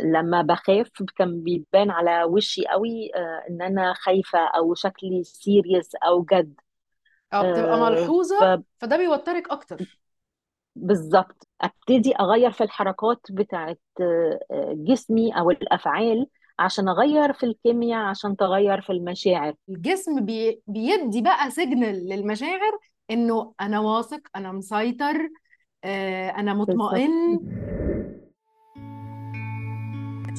لما بخاف كان بيبان على وشي قوي آه، إن أنا خايفة أو شكلي serious أو جد. آه بتبقى آه، ملحوظة؟ فده بيوترك أكتر. فبالظبط أبتدي أغير في الحركات بتاعت آه، جسمي أو الأفعال عشان أغير في الكيمياء عشان تغير في المشاعر. الجسم بي... بيدي بقى signal للمشاعر إنه أنا واثق أنا مسيطر أنا بالظبط مطمئن. في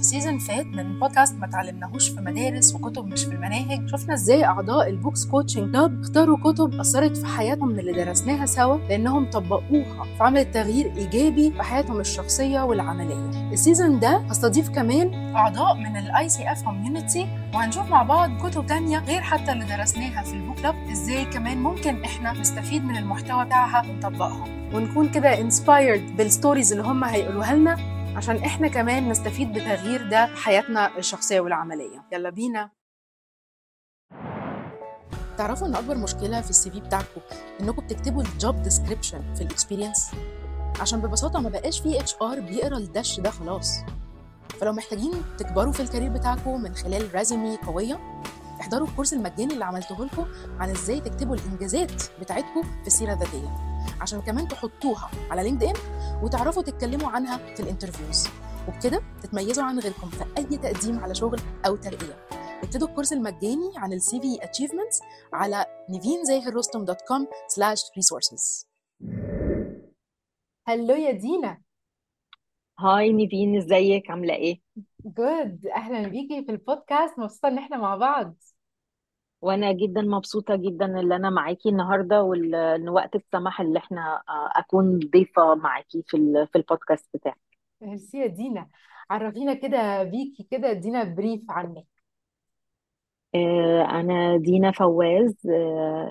season فات من بودكاست ما تعلمناهوش في مدارس وكتب مش في المناهج. شفنا إزاي اعضاء ال books coaching club اختاروا كتب أثرت في حياتهم من اللي درسناها سوا لأنهم طبقوها فعملت تغيير إيجابي في حياتهم الشخصية والعملية. ال season ده هستضيف كمان أعضاء من ال ICF community وهنشوف مع بعض كتب تانية غير حتى اللي درسناها في ال book club إزاي كمان ممكن إحنا نستفيد من المحتوى بتاعها ونطبقها. ونكون كده inspired بال stories اللي هم هيقولوها لنا. عشان إحنا كمان نستفيد بتغيير ده في حياتنا الشخصية والعملية. يلا بينا. تعرفوا إن أكبر مشكلة في ال CV بتاعكم إنكم بتكتبوا ال job description في ال experience عشان ببساطة ما بقاش في HR بيقرا الدش ده خلاص. فلو محتاجين تكبروا في ال career بتاعكم من خلال resume قوية احضروا ال course المجاني اللي عملته لكم عن إزاي تكتبوا الإنجازات بتاعتكم في السيرة الذاتية. عشان كمان تحطوها على LinkedIn وتعرفوا تتكلموا عنها في ال interviews. وبكده تتميزوا عن غيركم في أي تقديم على شغل أو ترقية. ابتدوا ال course المجاني عن ال CV achievements على نيفين زاهر رستم dot com slash resources hello يا دينا. hi نيفين ازيك؟ عاملة إيه؟ good أهلا بيكي في البودكاست مبسوطة إن إحنا مع بعض. وأنا جدا مبسوطة جدا إن أنا معاكي النهاردة وان وقتك سمح ان إحنا آه، أكون ضيفة معاكي في في البودكاست بتاعك ميرسي يا دينا. عرفينا كده بيكي كده ادينا brief عنك. آه، أنا دينا فواز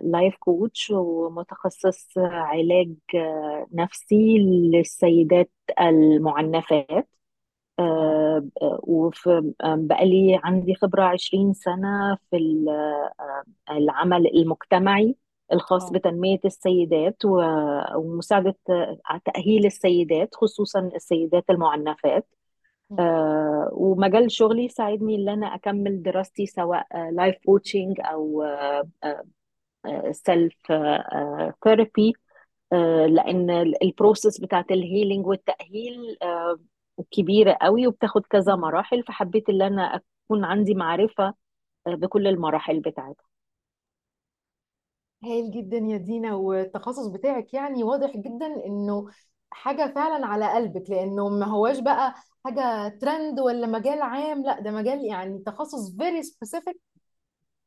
life coach ومتخصص علاج آه، نفسي للسيدات المعنفات. آه، وفي آه، عندي خبرة عشرين سنة في آه، العمل المجتمعي الخاص بتنمية السيدات ومساعدة تأهيل السيدات خصوصا السيدات المعنفات. آه، ومجال شغلي ساعدني إن أنا أكمل دراستي سواء life coaching أو self therapy لأن ال process بتاعت ال healing والتأهيل آه، كبيرة قوي وبتاخد كذا. مراحل فحبيت إن أنا أكون عندي معرفة آه، بكل المراحل بتاعتها هايل جدا يا دينا والتخصص بتاعك يعني واضح جدا إنه حاجة فعلا على قلبك لأنه ما هواش بقى حاجة ترند ولا مجال عام لا ده مجال يعني تخصص very specific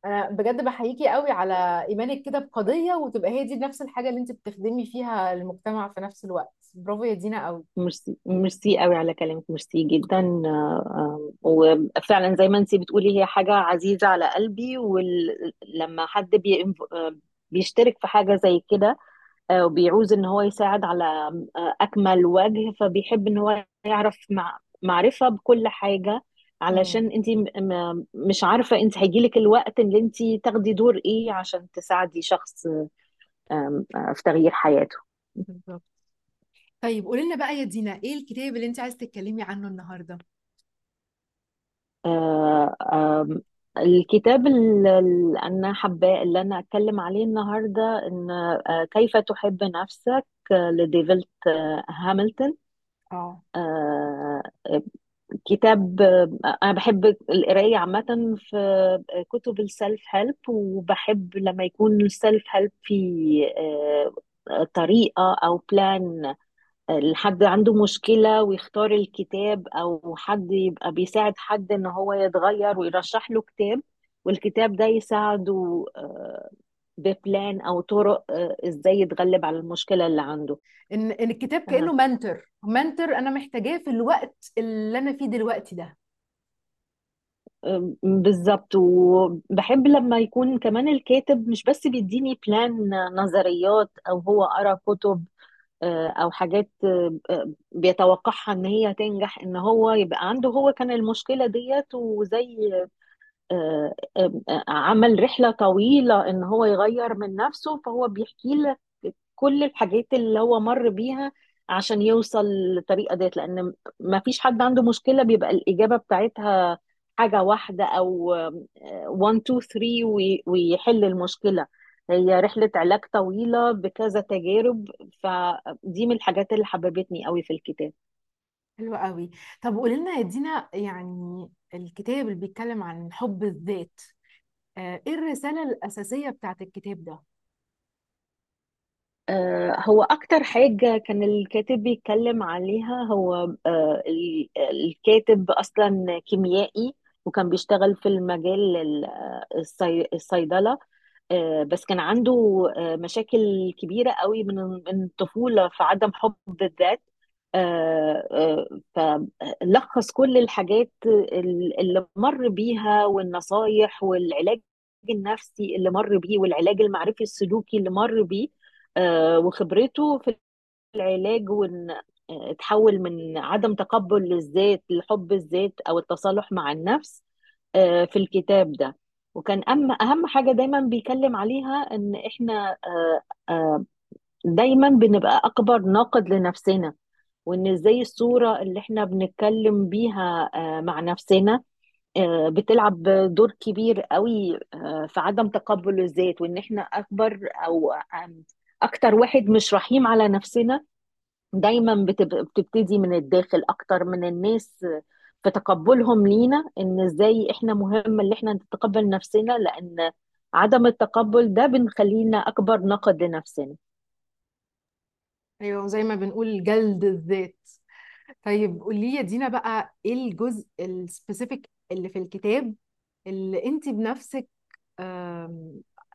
أنا بجد بحييكي قوي على إيمانك كده بقضية وتبقى هي دي نفس الحاجة اللي أنت بتخدمي فيها المجتمع في نفس الوقت برافو يا دينا قوي. merci merci قوي على كلامك ميرسي جدا. آه، آه، وفعلا زي ما انتي بتقولي هي حاجة عزيزة على قلبي ولما حد بي آه، بيشترك في حاجة زي كده وبيعوز إن هو يساعد على أكمل وجه فبيحب إن هو يعرف مع معرفة بكل حاجة. مم. علشان انت مش عارفة انت هيجيلك الوقت اللي انت تاخدي دور إيه عشان تساعدي شخص في تغيير حياته. بالظبط. طيب قولي لنا بقى يا دينا إيه الكتاب اللي انت عايزة تتكلمي عنه النهارده؟ آه، آم، الكتاب اللي اللي أنا حباه اللي أنا أتكلم عليه النهارده إن آه، كيف تحب نفسك آه، لديفيد آه، هامilton آه. آه، كتاب أنا بحب القراية عامة في كتب ال self help وبحب لما يكون ال self help في آه، طريقة أو plan لحد عنده مشكلة ويختار الكتاب أو حد يبقى بيساعد حد إن هو يتغير ويرشح له كتاب والكتاب ده يساعده آه، ب plan أو طرق آه، إزاي يتغلب على المشكلة اللي عنده. إن إن الكتاب كأنه mentor mentor أنا محتاجاه في الوقت اللي أنا فيه دلوقتي ده. بالظبط. وبحب لما يكون كمان الكاتب مش بس بيديني بلان نظريات أو هو قرأ كتب أو حاجات آه، بيتوقعها إن هي تنجح إن هو يبقى عنده هو كان المشكلة ديت وزي آه، آه، عمل رحلة طويلة إن هو يغير من نفسه فهو بيحكي لك كل الحاجات اللي هو مر بيها عشان يوصل للطريقة ديت لأن ما فيش حد عنده مشكلة بيبقى الإجابة بتاعتها حاجة واحدة أو 1 2 3 وي- ويحل المشكلة. هي رحلة علاج طويلة بكذا تجارب فدي من الحاجات اللي حببتني قوي في الكتاب. حلو قوي طب قولي لنا يا دينا يعني الكتاب اللي بيتكلم عن حب الذات آه، إيه الرسالة الأساسية بتاعت الكتاب ده؟ آه، هو أكتر حاجة كان الكاتب بيتكلم عليها هو آه، ال- الكاتب أصلا كيميائي وكان بيشتغل في المجال ال- الصي- الصيدلة. بس كان عنده آه، مشاكل كبيرة قوي من من الطفولة في عدم حب الذات. آه، آه، فلخص كل الحاجات اللي مر بيها والنصايح والعلاج النفسي اللي مر بيه والعلاج المعرفي السلوكي اللي مر بيه آه، وخبرته في العلاج وإن آه، اتحول من عدم تقبل للذات لحب الذات أو التصالح مع النفس آه، في الكتاب ده. وكان أهم أهم حاجة دايما بيكلم عليها إن إحنا آه، آه، دايما بنبقى أكبر ناقد لنفسنا وإن إزاي الصورة اللي إحنا بنتكلم بيها آه، مع نفسنا بتلعب دور كبير قوي في عدم تقبل الذات وإن إحنا أكبر أو أكتر واحد مش رحيم على نفسنا دايما بتب- بتبتدي من الداخل أكتر من الناس في تقبلهم لينا إن إزاي إحنا مهم ان إحنا نتقبل نفسنا لأن عدم التقبل ده بنخلينا أكبر نقد لنفسنا. أيوه زي ما بنقول جلد الذات. طيب قولي لي يا دينا بقى إيه الجزء ال specific اللي في الكتاب اللي أنت بنفسك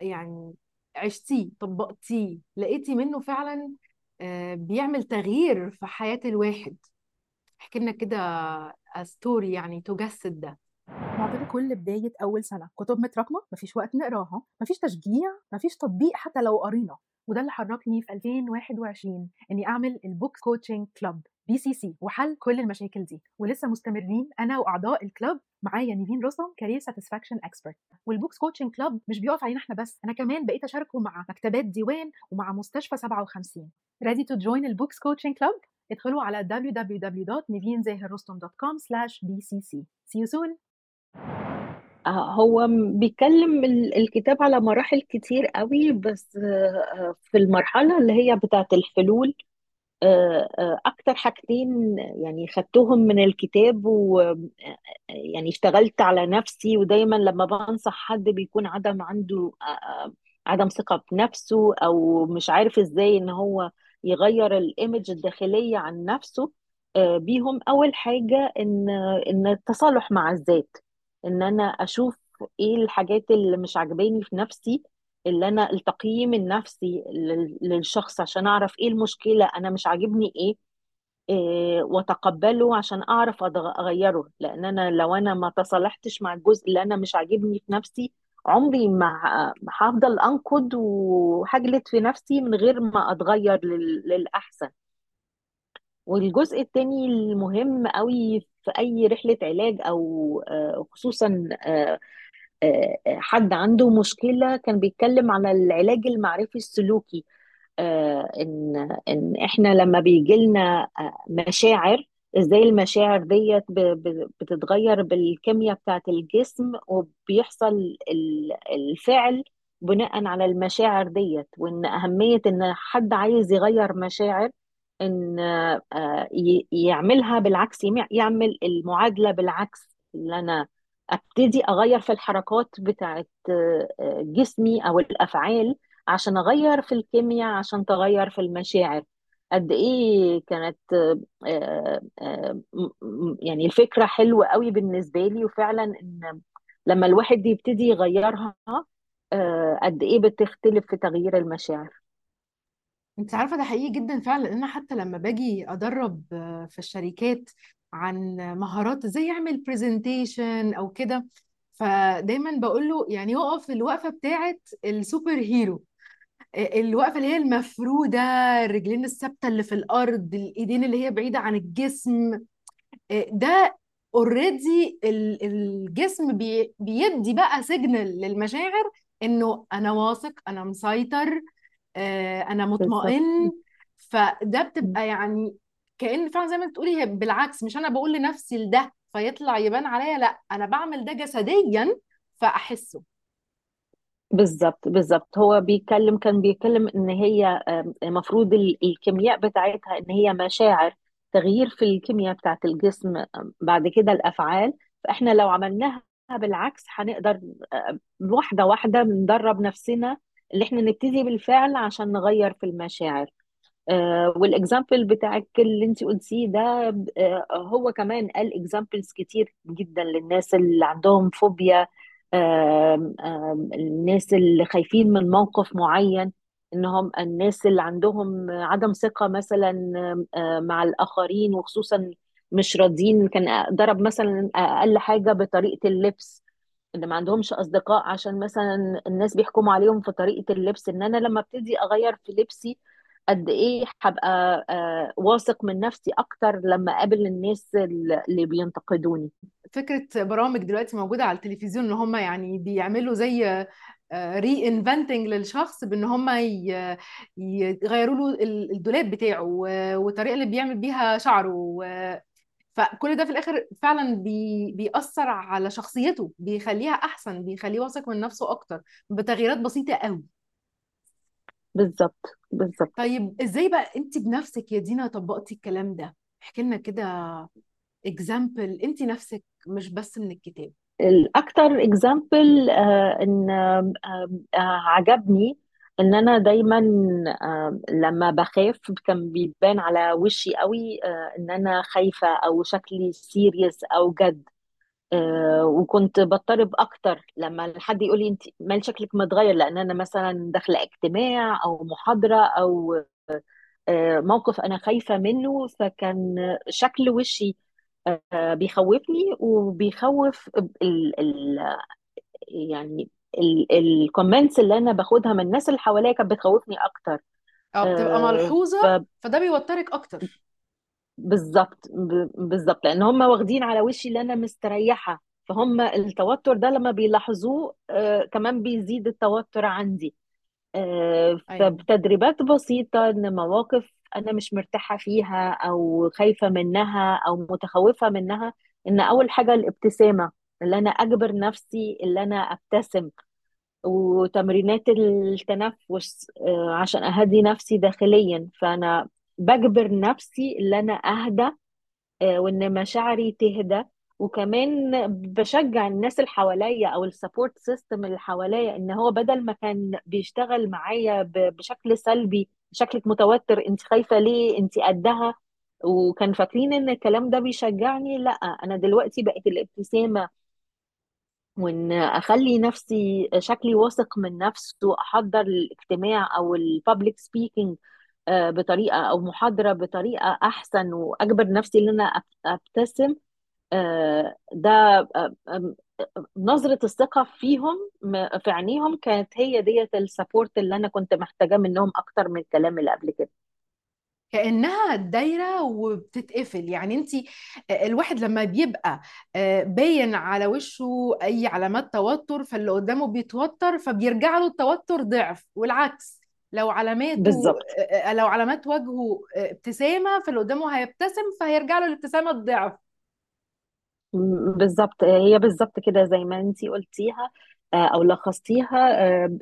يعني عشتيه طبقتيه لقيتي منه فعلا آه، بيعمل تغيير في حياة الواحد؟ احكي لنا كده story يعني تجسد ده. معتبر كل بداية أول سنة كتب متراكمة مفيش وقت نقراها مفيش تشجيع مفيش تطبيق حتى لو قرينا. وده اللي حركني في 2021 إني أعمل ال book coaching club BCC وحل كل المشاكل دي. ولسه مستمرين أنا وأعضاء ال club معايا نيفين رستم career satisfaction expert وال books coaching club مش بيقف علينا إحنا بس أنا كمان بقيت أشاركه مع مكتبات ديوان ومع مستشفى 57 ready to join ال books coaching club ادخلوا على www.nivinzahirrostom.com/bcc see you soon. آه، هو بيتكلم ال- الكتاب على مراحل كتير قوي بس آه، في المرحلة اللي هي بتاعت الحلول آه، آه، أكتر حاجتين يعني خدتهم من الكتاب و آه، يعني اشتغلت على نفسي ودايما لما بنصح حد بيكون عدم عنده آه، آه، عدم ثقة بنفسه أو مش عارف إزاي إن هو يغير الإيمج الداخلية عن نفسه آه، بيهم. أول حاجة إن إن التصالح مع الذات إن أنا أشوف إيه الحاجات اللي مش عاجباني في نفسي اللي أنا التقييم النفسي لل- للشخص عشان أعرف إيه المشكلة أنا مش عاجبني إيه, إيه وأتقبله عشان أعرف أغيره. لأن أنا لو أنا ما تصالحتش مع الجزء اللي أنا مش عاجبني في نفسي عمري ما هفضل أنقد وهجلد في نفسي من غير ما أتغير لل- للأحسن. والجزء التاني المهم قوي في أي رحلة علاج أو آه، خصوصا آه، آه، حد عنده مشكلة كان بيتكلم على العلاج المعرفي السلوكي إن إن إحنا لما بيجي لنا مشاعر إزاي المشاعر ديت بتتغير بالكيمياء بتاعت الجسم وبيحصل ال- الفعل بناء على المشاعر ديت وإن أهمية إن حد عايز يغير مشاعر إن آه، يعملها بالعكس يعمل المعادلة بالعكس اللي أنا أبتدي أغير في الحركات بتاعت آه، جسمي أو الأفعال عشان أغير في الكيمياء عشان تغير في المشاعر. قد إيه كانت آه، آه، م- يعني الفكرة حلوة قوي بالنسبة لي وفعلا إن لما الواحد يبتدي يغيرها آه، قد إيه بتختلف في تغيير المشاعر. انت عارفة ده حقيقي جدا فعلا لأن أنا حتى لما باجي أدرب آه، في الشركات عن مهارات إزاي يعمل presentation أو كده فدايما بقول له يعني يقف الوقفة بتاعت ال super hero. آه، الوقفة اللي هي المفرودة الرجلين الثابتة اللي في الأرض الإيدين اللي هي بعيدة عن الجسم آه، ده already الجسم بي بيدي بقى signal للمشاعر إنه أنا واثق أنا مسيطر آه، أنا مطمئن. فده بتبقى يعني كأن فعلا زي ما أنت تقولي هي بالعكس مش أنا بقول لنفسي لده فيطلع يبان عليا لأ أنا بعمل ده جسديا فأحسه. بالظبط بالظبط هو بيتكلم كان بيتكلم إن هي المفروض ال- الكيمياء بتاعتها إن هي مشاعر تغيير في الكيمياء بتاعت الجسم بعد كده الأفعال. فإحنا لو عملناها بالعكس هنقدر آم، واحدة واحدة ندرب نفسنا اللي إحنا نبتدي بالفعل عشان نغير في المشاعر. آه، وال example بتاعك اللي انت قلتيه ده آه، هو كمان قال examples كتير جدا للناس اللي عندهم فوبيا الناس اللي خايفين من موقف معين إنهم الناس اللي عندهم عدم ثقة مثلا مع الآخرين وخصوصا مش راضيين كان ضرب مثلا أقل حاجة بطريقة اللبس. اللي ما عندهمش أصدقاء عشان مثلا الناس بيحكموا عليهم في طريقة اللبس. إن أنا لما ابتدي أغير في لبسي قد إيه هبقى آه، واثق من نفسي أكتر لما أقابل الناس اللي بينتقدوني. فكرة برامج دلوقتي موجودة على التلفزيون إن هم يعني بيعملوا زي ري انفنتنج للشخص بإن هم يغيروا له ال- الدولاب بتاعه و- والطريقة اللي بيعمل بيها شعره فكل ده في الآخر فعلا بي بيأثر على شخصيته بيخليها أحسن بيخليه واثق من نفسه أكتر بتغييرات بسيطة قوي بالظبط بالظبط. طيب إزاي بقى انت بنفسك يا دينا طبقتي الكلام ده؟ احكي لنا كده example انت نفسك مش بس من الكتاب. الأكتر example إن آه، آه، عجبني إن أنا دايما آه، لما بخاف كان بيبان على وشي قوي آه، إن أنا خايفة أو شكلي سيريس أو جد. آه، وكنت بضطرب أكتر لما حد يقول لي انت مال شكلك متغير لأن أنا مثلا داخلة اجتماع أو محاضرة أو آه، موقف أنا خايفة منه فكان شكل وشي آه، بيخوفني وبيخوف ال ال يعني الكومنتس اللي أنا باخدها من الناس اللي حواليا كانت بتخوفني أكتر. آه بتبقى ملحوظة فده بيوترك أكتر. بالظبط بالظبط لأن هم واخدين على وشي اللي أنا مستريحة فهم التوتر ده لما بيلاحظوه آه كمان بيزيد التوتر عندي. آه أيوه. فبتدريبات بسيطة إن مواقف أنا مش مرتاحة فيها أو خايفة منها أو متخوفة منها إن أول حاجة الابتسامة اللي أنا أجبر نفسي اللي أنا أبتسم. وتمرينات التنفس آه عشان أهدي نفسي داخليا. فأنا بجبر نفسي اللي أنا أهدى آه، وإن مشاعري تهدى. وكمان بشجع الناس اللي حواليا أو ال support system اللي حواليا إن هو بدل ما كان بيشتغل معايا بشكل سلبي شكلك متوتر انت خايفة ليه؟ انت قدها وكان فاكرين إن الكلام ده بيشجعني؟ لأ أنا دلوقتي بقت الابتسامة وإن أخلي نفسي شكلي واثق من نفسه أحضر الاجتماع أو ال public speaking بطريقة أو محاضرة بطريقة أحسن وأجبر نفسي إن أنا أبتسم آه، ده آه، آم، نظرة الثقة فيهم في عينيهم كانت هي ديت ال support اللي أنا كنت محتاجاه منهم أكتر من الكلام اللي قبل كده. كأنها دايرة وبتتقفل. يعني انت الواحد لما بيبقى آه، باين على وشه أي علامات توتر فاللي قدامه بيتوتر فبيرجع له التوتر ضعف والعكس. لو علاماته بالظبط. آه، آه، لو علامات وجهه آه، ابتسامة فاللي قدامه هيبتسم فهيرجع له الابتسامة الضعف. بالظبط. هي بالظبط كده زي ما انتي قلتيها آه، أو لخصتيها آه،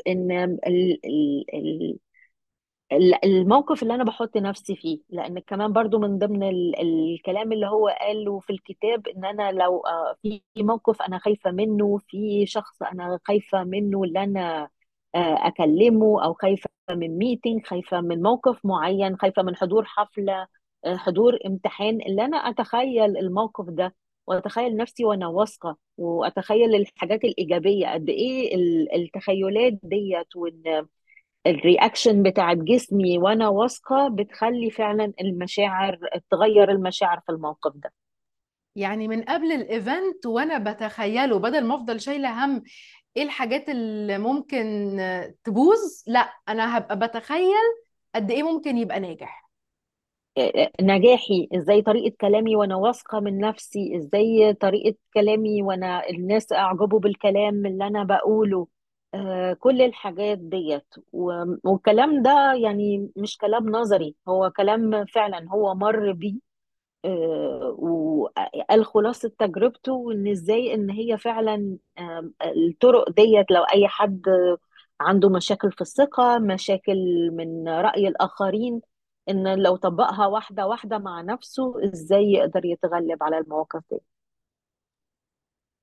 ال- الموقف اللي أنا بحط نفسي فيه. لأن كمان برضو من ضمن ال- الكلام اللي هو قاله في الكتاب إن أنا لو آه، في موقف أنا خايفة منه في شخص أنا خايفة منه اللي أنا آه، أكلمه أو خايفة من ميتنج خايفة من موقف معين خايفة من حضور حفلة آه، حضور امتحان اللي أنا أتخيل الموقف ده. وأتخيل نفسي وأنا واثقة وأتخيل الحاجات الإيجابية. قد إيه ال- التخيلات ديت وإن ال reaction بتاعت جسمي وأنا واثقة بتخلي فعلا المشاعر تغير المشاعر في الموقف ده. يعني من قبل ال event وأنا بتخيله بدل ما أفضل شايلة هم إيه الحاجات اللي ممكن تبوظ لأ أنا هبقى بتخيل قد إيه ممكن يبقى ناجح. نجاحي إزاي طريقة كلامي وأنا واثقة من نفسي إزاي طريقة كلامي وأنا الناس اعجبوا بالكلام اللي أنا بقوله. آه، كل الحاجات ديت. والكلام ده يعني مش كلام نظري هو كلام فعلا هو مر بيه. آه، وقال خلاصة تجربته إن إزاي إن هي فعلا الطرق ديت لو أي حد عنده مشاكل في الثقة مشاكل من رأي الآخرين إن لو طبقها واحدة واحدة مع نفسه إزاي يقدر يتغلب على المواقف دي؟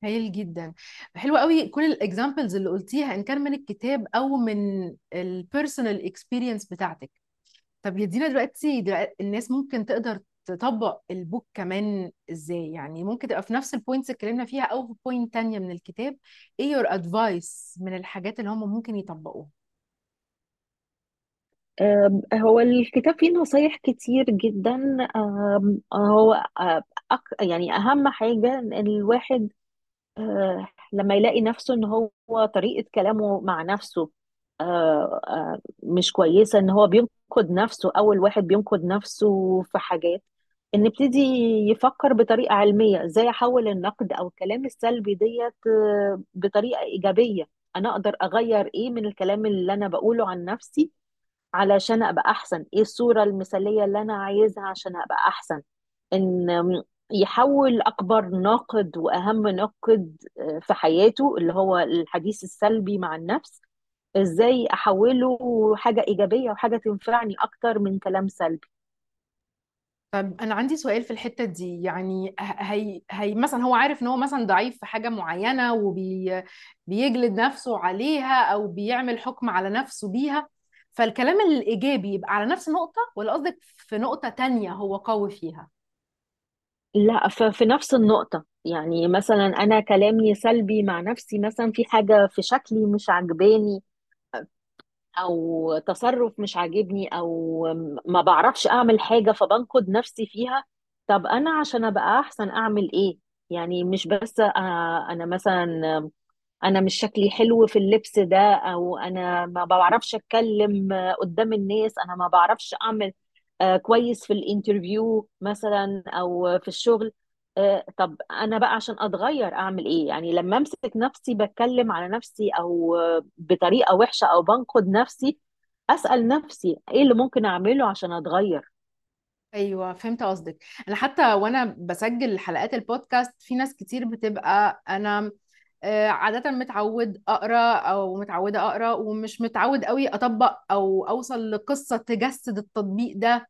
هايل جدا. حلو قوي كل ال examples اللي قلتيها إن كان من الكتاب أو من ال personal experience بتاعتك. طب يا دينا دلوقتي, دلوقتي الناس ممكن تقدر تطبق ال book كمان إزاي؟ يعني ممكن تبقى في نفس ال points اللي اتكلمنا فيها أو في point تانية من الكتاب. إيه your advice من الحاجات اللي هم ممكن يطبقوها؟ هو الكتاب فيه نصايح كتير جدا. هو آه، أك- يعني أهم حاجة إن الواحد آه، لما يلاقي نفسه إن هو طريقة كلامه مع نفسه آه، مش كويسة إن هو بينقد نفسه أول واحد بينقد نفسه في حاجات إن يبتدي يفكر بطريقة علمية إزاي أحول النقد أو الكلام السلبي ديت بطريقة إيجابية. أنا أقدر أغير إيه من الكلام اللي أنا بقوله عن نفسي؟ علشان أبقى أحسن. إيه الصورة المثالية اللي أنا عايزها عشان أبقى أحسن؟ إن يحول أكبر ناقد وأهم ناقد آه، في حياته اللي هو الحديث السلبي مع النفس. إزاي أحوله حاجة إيجابية وحاجة تنفعني أكتر من كلام سلبي؟ طب أنا عندي سؤال في الحتة دي. يعني هي هي مثلا هو عارف إن هو مثلا ضعيف في حاجة معينة وبي بيجلد نفسه عليها أو بيعمل حكم على نفسه بيها فالكلام الإيجابي يبقى على نفس النقطه ولا قصدك في نقطة تانية هو قوي فيها؟ لا في نفس النقطة. يعني مثلا أنا كلامي سلبي مع نفسي مثلا في حاجة في شكلي مش عجباني أو تصرف مش عاجبني أو ما بعرفش أعمل حاجة فبنقد نفسي فيها طب أنا عشان أبقى أحسن أعمل إيه؟ يعني مش بس أنا مثلا أنا مش شكلي حلو في اللبس ده أو أنا ما بعرفش أتكلم قدام الناس أنا ما بعرفش أعمل آه، كويس في الانترفيو مثلا أو في الشغل آه، طب أنا بقى عشان أتغير أعمل إيه؟ يعني لما أمسك نفسي بتكلم على نفسي أو بطريقة وحشة أو بنقد نفسي أسأل نفسي إيه اللي ممكن أعمله عشان أتغير؟ أيوه فهمت قصدك. أنا حتى وأنا بسجل حلقات البودكاست في ناس كتير بتبقى أنا عادة متعود أقرأ أو متعودة أقرأ ومش متعود قوي أطبق أو أوصل لقصة تجسد التطبيق ده.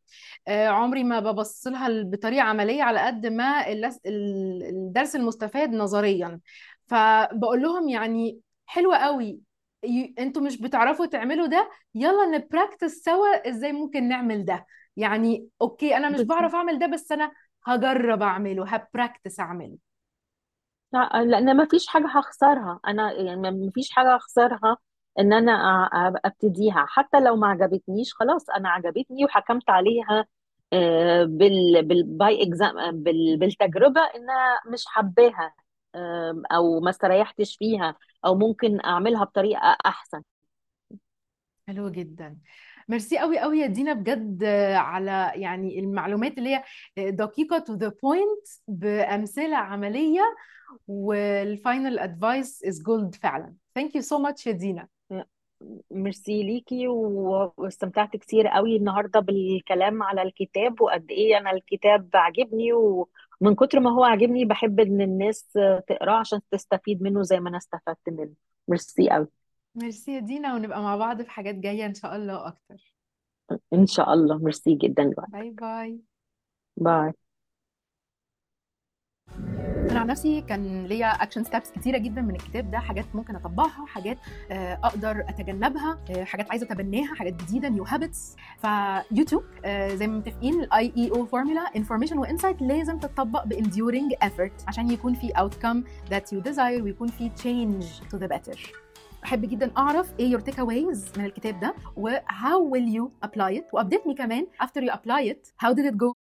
آه، عمري ما ببص لها بطريقة عملية على قد ما الدرس المستفاد نظريا. فبقول لهم يعني حلوة قوي أنتوا مش بتعرفوا تعملوا ده؟ يلا ن practice سوا إزاي ممكن نعمل ده. يعني أوكي أنا مش بعرف أعمل ده بس أنا هجرب أعمله ه practice أعمله. لا لأن ما فيش حاجة هخسرها. أنا يعني ما فيش حاجة هخسرها إن أنا أبتديها. حتى لو ما عجبتنيش خلاص أنا عجبتني وحكمت عليها آه، بال بال by exam بال بالتجربة انها مش حباها أو ما استريحتش فيها أو ممكن أعملها بطريقة أحسن. حلو جدا. ميرسي قوي قوي يا دينا بجد على يعني المعلومات اللي هي دقيقة to the point بأمثلة عملية. وال final advice is gold فعلا. thank you so much يا دينا. ميرسي ليكي واستمتعت كتير قوي النهارده بالكلام على الكتاب وقد إيه أنا الكتاب عاجبني ومن كتر ما هو عاجبني بحب إن الناس تقراه عشان تستفيد منه زي ما أنا استفدت منه. ميرسي قوي. ميرسي يا دينا ونبقى مع بعض في حاجات جاية إن شاء الله أكتر. إن شاء الله. ميرسي جدا. bye bye. bye. أنا عن نفسي كان ليا action steps كتيرة جدا من الكتاب ده حاجات ممكن أطبقها حاجات آه، أقدر أتجنبها آه، حاجات عايزة أتبناها حاجات جديدة new habits في يوتيوب زي ما متفقين ال IEO formula information و insight لازم تتطبق ب enduring effort عشان يكون في outcome that you desire ويكون في change to the better. أحب جدا أعرف إيه your takeaways من الكتاب ده و how will you apply it وابديتني كمان after you apply it how did it go